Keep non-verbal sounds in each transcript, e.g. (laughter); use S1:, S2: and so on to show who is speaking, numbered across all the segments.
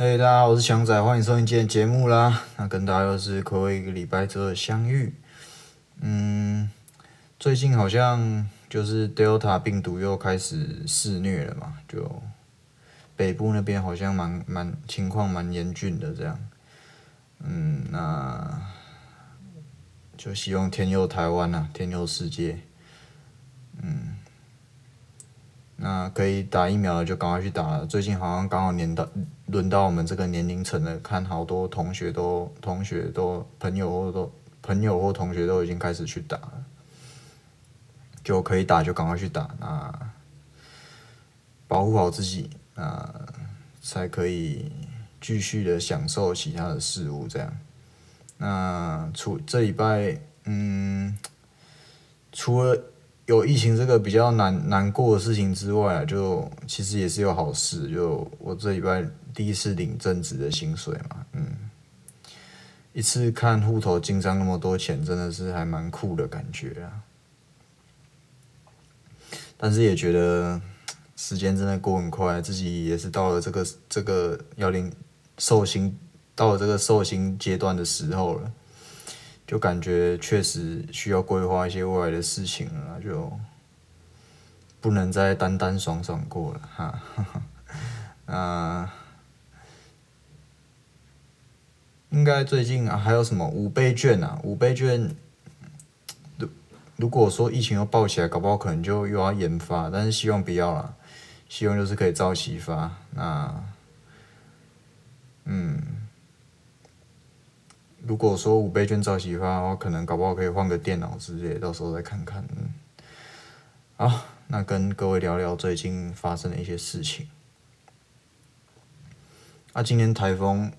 S1: 嘿，大家好，我是强仔，欢迎收听今天节目啦。那跟大家又是暌违一个礼拜之后的相遇。嗯，最近好像就是 Delta 病毒又开始肆虐了嘛，就北部那边好像蛮蛮情况蛮严峻的这样。嗯，那就希望天佑台湾呐，天佑世界。嗯。那可以打疫苗的就赶快去打了。最近好像刚好年到轮到我们这个年龄层的，看好多同学都同学都朋友或都朋友或同学都已经开始去打了，就可以打就赶快去打，那保护好自己，那才可以继续的享受其他的事物。这样，那除这礼拜，嗯，除了。有疫情这个比较难难过的事情之外，就其实也是有好事。就我这礼拜第一次领正职的薪水嘛，嗯，一次看户头进账那么多钱，真的是还蛮酷的感觉啊。但是也觉得时间真的过很快，自己也是到了这个这个要领寿星，到了这个寿星阶段的时候了。就感觉确实需要规划一些未来的事情了，就不能再单单爽爽过了哈。啊，(laughs) 应该最近啊还有什么五倍券啊？五倍券，如如果说疫情又爆起来，搞不好可能就又要研发，但是希望不要了，希望就是可以早期发。那，嗯。如果说五倍券照起发的话，可能搞不好可以换个电脑之类，到时候再看看。嗯，好，那跟各位聊聊最近发生的一些事情。啊，今年台风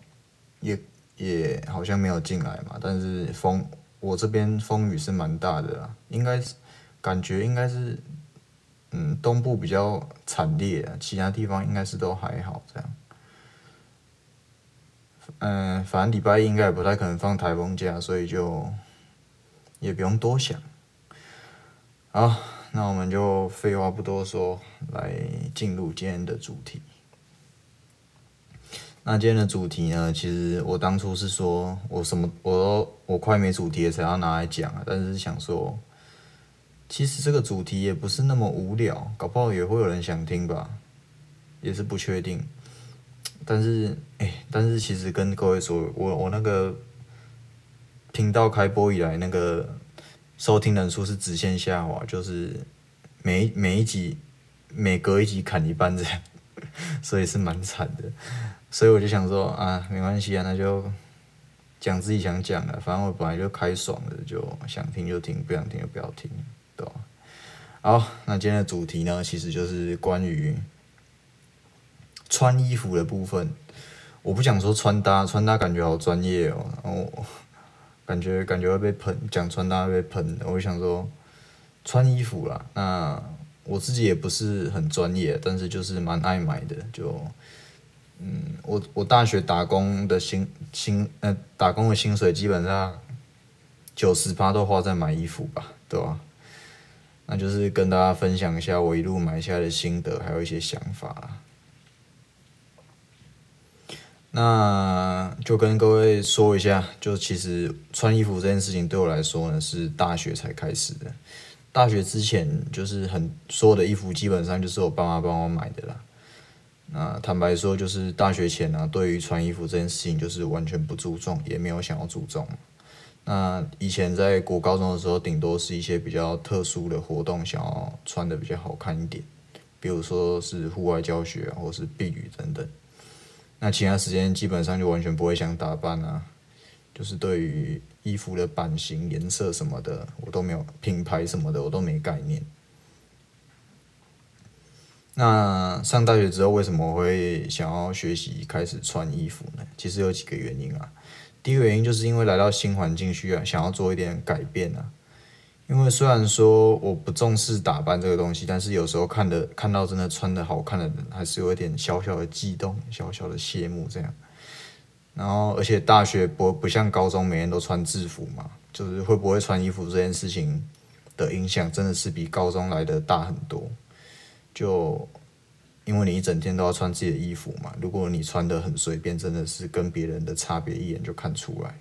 S1: 也也好像没有进来嘛，但是风我这边风雨是蛮大的啦，应该是感觉应该是嗯东部比较惨烈啊，其他地方应该是都还好这样。嗯，反正礼拜一应该也不太可能放台风假，所以就也不用多想。好，那我们就废话不多说，来进入今天的主题。那今天的主题呢，其实我当初是说我什么我我快没主题了才要拿来讲啊，但是想说，其实这个主题也不是那么无聊，搞不好也会有人想听吧，也是不确定。但是，哎，但是其实跟各位说，我我那个频道开播以来，那个收听人数是直线下滑，就是每每一集每隔一集砍一半这样，所以是蛮惨的。所以我就想说啊，没关系啊，那就讲自己想讲的，反正我本来就开爽的，就想听就听，不想听就不要听，对吧？好，那今天的主题呢，其实就是关于。穿衣服的部分，我不想说穿搭，穿搭感觉好专业哦，然后感觉感觉会被喷，讲穿搭会被喷。我就想说穿衣服啦，那我自己也不是很专业，但是就是蛮爱买的。就嗯，我我大学打工的薪薪呃打工的薪水基本上九十八都花在买衣服吧，对吧？那就是跟大家分享一下我一路买下来的心得，还有一些想法。那就跟各位说一下，就其实穿衣服这件事情对我来说呢，是大学才开始的。大学之前就是很所有的衣服基本上就是我爸妈帮我买的啦。那坦白说，就是大学前呢，对于穿衣服这件事情就是完全不注重，也没有想要注重。那以前在国高中的时候，顶多是一些比较特殊的活动，想要穿的比较好看一点，比如说是户外教学啊，或是避雨等等。那其他时间基本上就完全不会想打扮啊，就是对于衣服的版型、颜色什么的，我都没有品牌什么的，我都没概念。那上大学之后，为什么会想要学习开始穿衣服呢？其实有几个原因啊。第一个原因就是因为来到新环境，需要想要做一点改变啊。因为虽然说我不重视打扮这个东西，但是有时候看的看到真的穿的好看的人，还是有一点小小的悸动，小小的羡慕这样。然后，而且大学不不像高中每天都穿制服嘛，就是会不会穿衣服这件事情的影响，真的是比高中来的大很多。就因为你一整天都要穿自己的衣服嘛，如果你穿的很随便，真的是跟别人的差别一眼就看出来。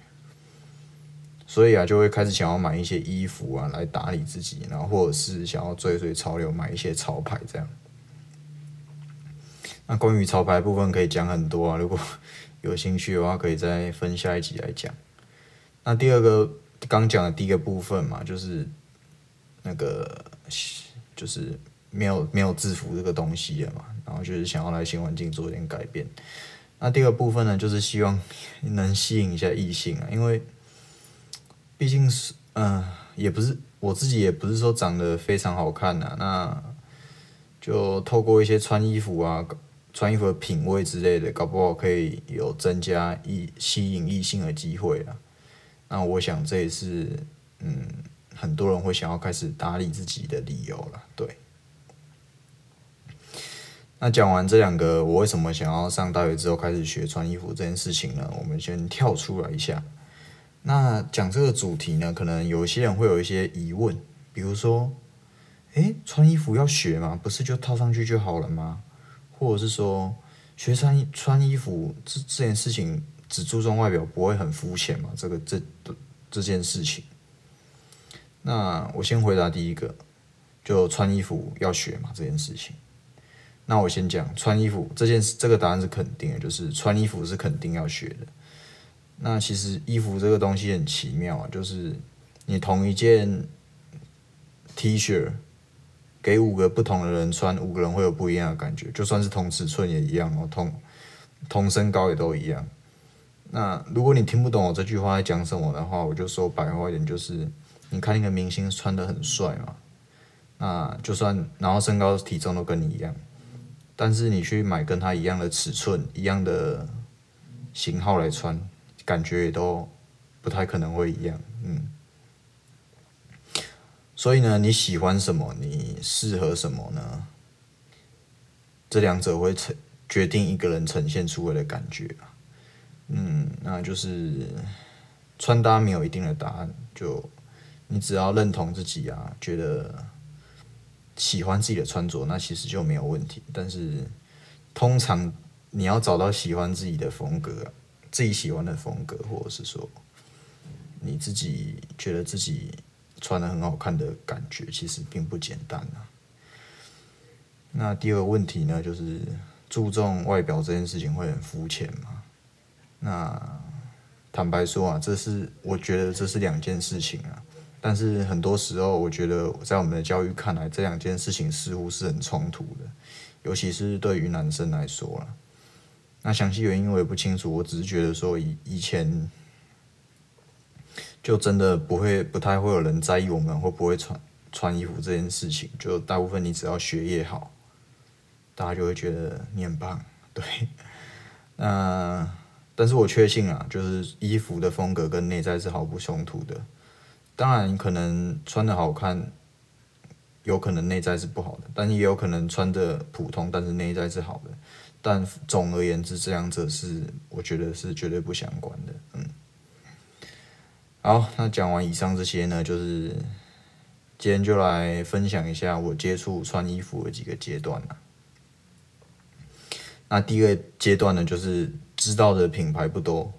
S1: 所以啊，就会开始想要买一些衣服啊来打理自己，然后或者是想要追随潮流买一些潮牌这样。那关于潮牌部分可以讲很多啊，如果有兴趣的话，可以再分下一集来讲。那第二个刚讲的第一个部分嘛，就是那个就是没有没有制服这个东西了嘛。然后就是想要来新环境做一点改变。那第二个部分呢，就是希望能吸引一下异性啊，因为毕竟是嗯，也不是我自己也不是说长得非常好看呐，那就透过一些穿衣服啊、穿衣服的品味之类的，搞不好可以有增加异吸引异性的机会啊。那我想这也是嗯，很多人会想要开始打理自己的理由了，对。那讲完这两个，我为什么想要上大学之后开始学穿衣服这件事情呢？我们先跳出来一下。那讲这个主题呢，可能有一些人会有一些疑问，比如说，诶，穿衣服要学吗？不是就套上去就好了吗？或者是说，学穿穿衣服这这件事情只注重外表，不会很肤浅嘛？这个这这件事情。那我先回答第一个，就穿衣服要学嘛这件事情。那我先讲穿衣服这件事，这个答案是肯定的，就是穿衣服是肯定要学的。那其实衣服这个东西很奇妙啊，就是你同一件 T 恤给五个不同的人穿，五个人会有不一样的感觉，就算是同尺寸也一样哦，同同身高也都一样。那如果你听不懂我这句话在讲什么的话，我就说白话一点，就是你看一个明星穿的很帅嘛，那就算然后身高体重都跟你一样。但是你去买跟他一样的尺寸、一样的型号来穿，感觉也都不太可能会一样，嗯。所以呢，你喜欢什么，你适合什么呢？这两者会成决定一个人呈现出来的感觉嗯，那就是穿搭没有一定的答案，就你只要认同自己啊，觉得。喜欢自己的穿着，那其实就没有问题。但是，通常你要找到喜欢自己的风格，自己喜欢的风格，或者是说你自己觉得自己穿的很好看的感觉，其实并不简单啊。那第二个问题呢，就是注重外表这件事情会很肤浅吗？那坦白说啊，这是我觉得这是两件事情啊。但是很多时候，我觉得在我们的教育看来，这两件事情似乎是很冲突的，尤其是对于男生来说了。那详细原因我也不清楚，我只是觉得说以以前就真的不会不太会有人在意我们会不会穿穿衣服这件事情，就大部分你只要学业好，大家就会觉得你很棒。对，(laughs) 那但是我确信啊，就是衣服的风格跟内在是毫不冲突的。当然，可能穿的好看，有可能内在是不好的，但也有可能穿的普通，但是内在是好的。但总而言之，这两者是我觉得是绝对不相关的。嗯，好，那讲完以上这些呢，就是今天就来分享一下我接触穿衣服的几个阶段。那第一个阶段呢，就是知道的品牌不多，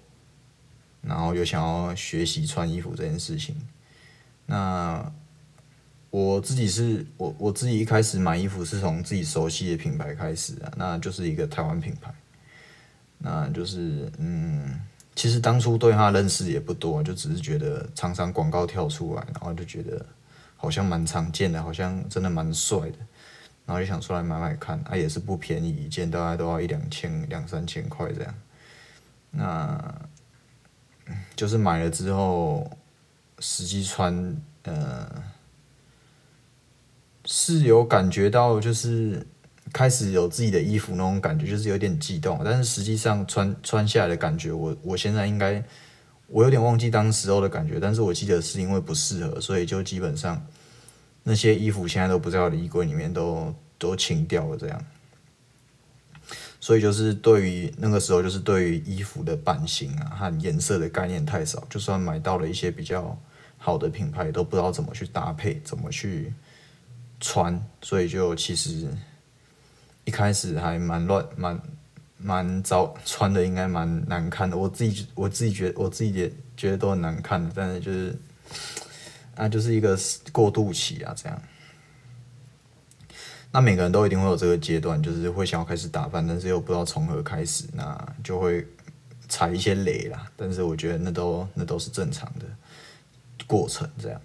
S1: 然后又想要学习穿衣服这件事情。那我自己是我我自己一开始买衣服是从自己熟悉的品牌开始啊，那就是一个台湾品牌，那就是嗯，其实当初对他认识也不多，就只是觉得常常广告跳出来，然后就觉得好像蛮常见的，好像真的蛮帅的，然后就想出来买买看，啊也是不便宜，一件大概都要一两千两三千块这样，那就是买了之后。实际穿，呃，是有感觉到，就是开始有自己的衣服那种感觉，就是有点激动。但是实际上穿穿下来的感觉，我我现在应该，我有点忘记当时候的感觉。但是我记得是因为不适合，所以就基本上那些衣服现在都不在我的衣柜里面，(laughs) 都都清掉了这样。所以就是对于那个时候，就是对于衣服的版型啊和颜色的概念太少，就算买到了一些比较。好的品牌都不知道怎么去搭配，怎么去穿，所以就其实一开始还蛮乱，蛮蛮糟，穿的应该蛮难看的。我自己我自己觉得我自己也觉得都很难看的，但是就是啊，就是一个过渡期啊，这样。那每个人都一定会有这个阶段，就是会想要开始打扮，但是又不知道从何开始，那就会踩一些雷啦。但是我觉得那都那都是正常的过程，这样。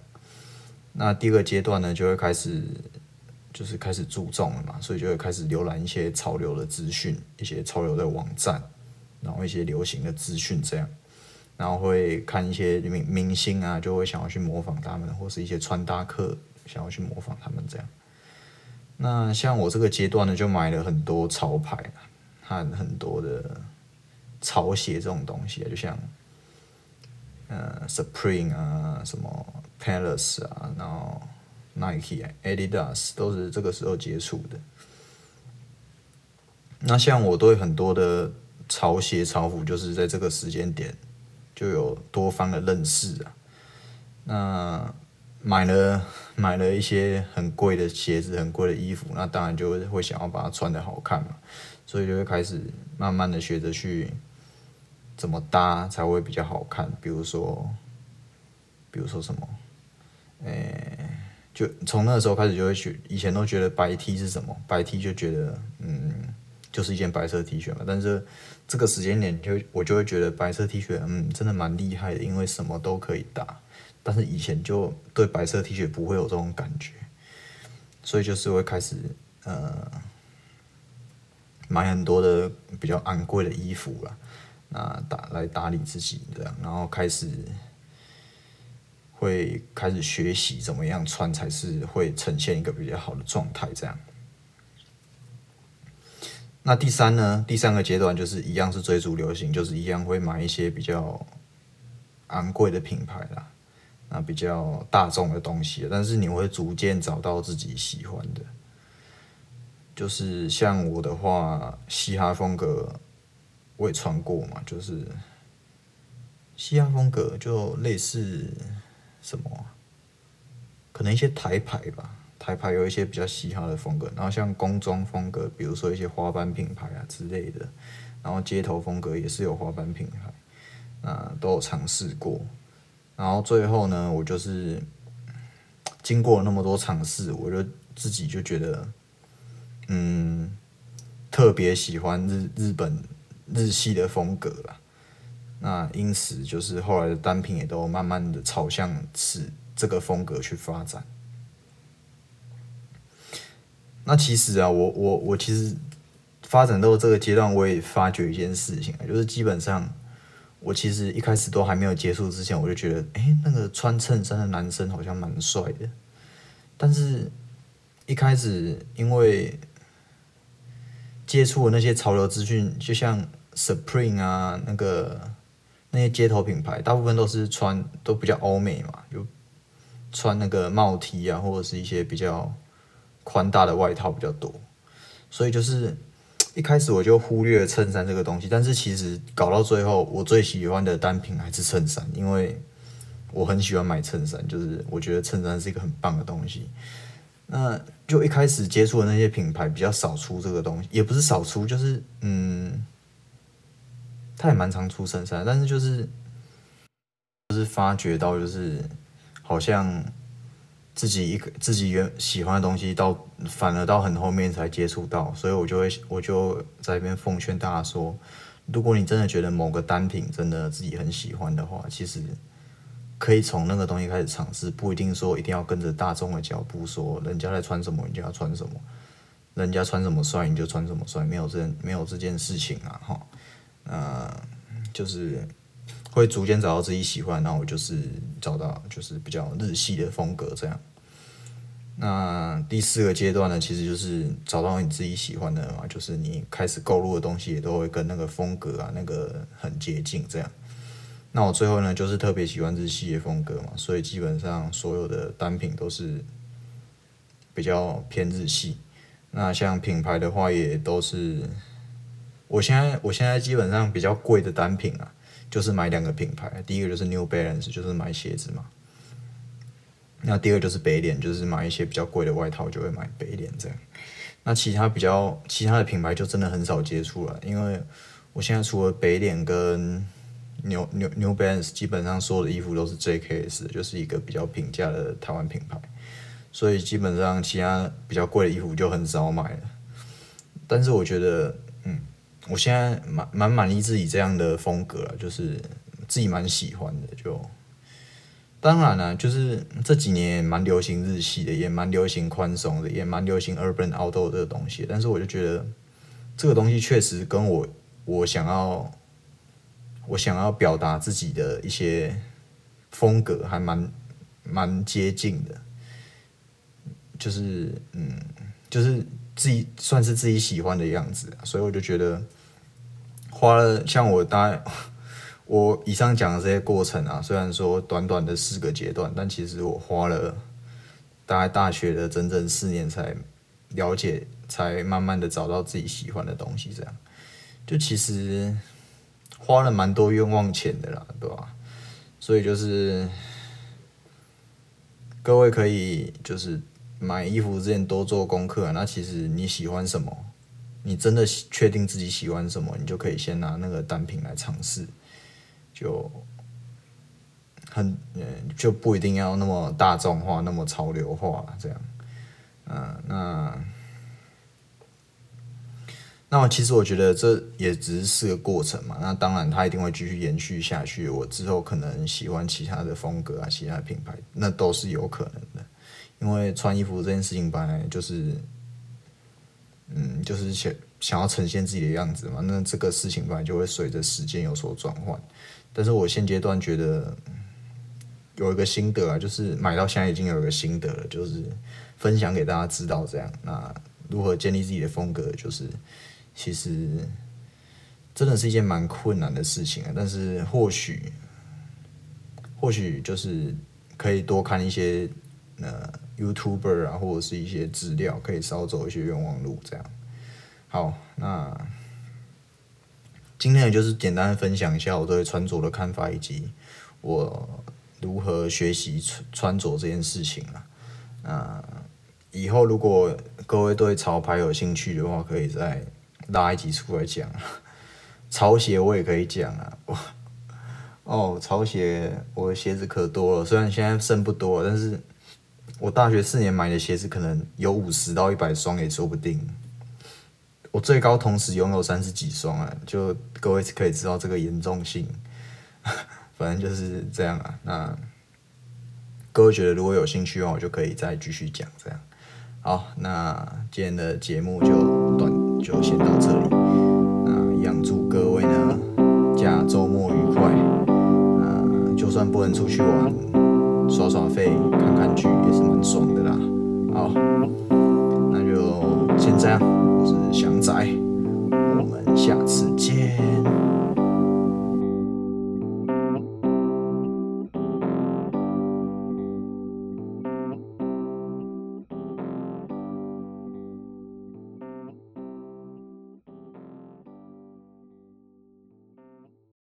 S1: 那第二个阶段呢，就会开始就是开始注重了嘛，所以就会开始浏览一些潮流的资讯，一些潮流的网站，然后一些流行的资讯这样，然后会看一些明明星啊，就会想要去模仿他们，或是一些穿搭课想要去模仿他们这样。那像我这个阶段呢，就买了很多潮牌和很多的潮鞋这种东西啊，就像呃 Supreme 啊，什么 Palace 啊，然后 Nike、Adidas 都是这个时候接触的。那像我对很多的潮鞋潮服，就是在这个时间点就有多方的认识啊。那买了买了一些很贵的鞋子，很贵的衣服，那当然就会想要把它穿的好看嘛，所以就会开始慢慢的学着去怎么搭才会比较好看。比如说，比如说什么，诶，就从那时候开始就会学，以前都觉得白 T 是什么，白 T 就觉得嗯，就是一件白色 T 恤嘛。但是这个时间点就我就会觉得白色 T 恤嗯，真的蛮厉害的，因为什么都可以搭。但是以前就对白色 T 恤不会有这种感觉，所以就是会开始呃买很多的比较昂贵的衣服了，那打来打理自己这样，然后开始会开始学习怎么样穿才是会呈现一个比较好的状态这样。那第三呢？第三个阶段就是一样是追逐流行，就是一样会买一些比较昂贵的品牌啦。那比较大众的东西，但是你会逐渐找到自己喜欢的。就是像我的话，嘻哈风格我也穿过嘛，就是嘻哈风格就类似什么，可能一些台牌吧，台牌有一些比较嘻哈的风格，然后像工装风格，比如说一些花斑品牌啊之类的，然后街头风格也是有花斑品牌，啊，都有尝试过。然后最后呢，我就是经过那么多尝试，我就自己就觉得，嗯，特别喜欢日日本日系的风格了。那因此就是后来的单品也都慢慢的朝向是这个风格去发展。那其实啊，我我我其实发展到这个阶段，我也发觉一件事情，就是基本上。我其实一开始都还没有接触之前，我就觉得，哎，那个穿衬衫的男生好像蛮帅的。但是，一开始因为接触的那些潮流资讯，就像 Supreme 啊，那个那些街头品牌，大部分都是穿都比较欧美嘛，就穿那个帽 T 啊，或者是一些比较宽大的外套比较多，所以就是。一开始我就忽略了衬衫这个东西，但是其实搞到最后，我最喜欢的单品还是衬衫，因为我很喜欢买衬衫，就是我觉得衬衫是一个很棒的东西。那就一开始接触的那些品牌比较少出这个东西，也不是少出，就是嗯，他也蛮常出衬衫，但是就是就是发觉到就是好像。自己一个自己原喜欢的东西，到反而到很后面才接触到，所以我就会我就在这边奉劝大家说，如果你真的觉得某个单品真的自己很喜欢的话，其实可以从那个东西开始尝试，不一定说一定要跟着大众的脚步，说人家在穿什么你就要穿什么，人家穿什么帅你就穿什么帅，没有这没有这件事情啊哈，呃，就是。会逐渐找到自己喜欢，然后就是找到就是比较日系的风格这样。那第四个阶段呢，其实就是找到你自己喜欢的嘛，就是你开始购入的东西也都会跟那个风格啊那个很接近这样。那我最后呢，就是特别喜欢日系的风格嘛，所以基本上所有的单品都是比较偏日系。那像品牌的话，也都是我现在我现在基本上比较贵的单品啊。就是买两个品牌，第一个就是 New Balance，就是买鞋子嘛。那第二就是北脸，就是买一些比较贵的外套，就会买北脸这样。那其他比较其他的品牌就真的很少接触了，因为我现在除了北脸跟 New New New Balance，基本上所有的衣服都是 JKS，就是一个比较平价的台湾品牌，所以基本上其他比较贵的衣服就很少买了。但是我觉得，我现在蛮蛮满意自己这样的风格了，就是自己蛮喜欢的。就当然了，就是这几年蛮流行日系的，也蛮流行宽松的，也蛮流行 Urban Outdoor 这个东西。但是我就觉得这个东西确实跟我我想要我想要表达自己的一些风格还蛮蛮接近的，就是嗯，就是。自己算是自己喜欢的样子，所以我就觉得花了像我大概 (laughs) 我以上讲的这些过程啊，虽然说短短的四个阶段，但其实我花了大概大学的整整四年才了解，才慢慢的找到自己喜欢的东西。这样就其实花了蛮多冤枉钱的啦，对吧？所以就是各位可以就是。买衣服之前多做功课，那其实你喜欢什么，你真的确定自己喜欢什么，你就可以先拿那个单品来尝试，就很嗯就不一定要那么大众化、那么潮流化这样，嗯，那那么其实我觉得这也只是个过程嘛，那当然它一定会继续延续下去，我之后可能喜欢其他的风格啊，其他品牌，那都是有可能的。因为穿衣服这件事情本来就是，嗯，就是想想要呈现自己的样子嘛。那这个事情本来就会随着时间有所转换。但是我现阶段觉得有一个心得啊，就是买到现在已经有一个心得了，就是分享给大家知道这样。那如何建立自己的风格，就是其实真的是一件蛮困难的事情啊。但是或许或许就是可以多看一些呃。YouTuber 啊，或者是一些资料，可以少走一些冤枉路。这样，好，那今天也就是简单分享一下我对穿着的看法，以及我如何学习穿穿着这件事情啊。那以后如果各位对潮牌有兴趣的话，可以再拉一集出来讲。潮鞋我也可以讲啊。我哦，潮鞋我的鞋子可多了，虽然现在剩不多，但是。我大学四年买的鞋子可能有五十到一百双也说不定，我最高同时拥有三十几双啊！就各位可以知道这个严重性，(laughs) 反正就是这样啊。那各位觉得如果有兴趣的话，我就可以再继续讲这样。好，那今天的节目就短就先到这里。那一样祝各位呢，假周末愉快。啊，就算不能出去玩，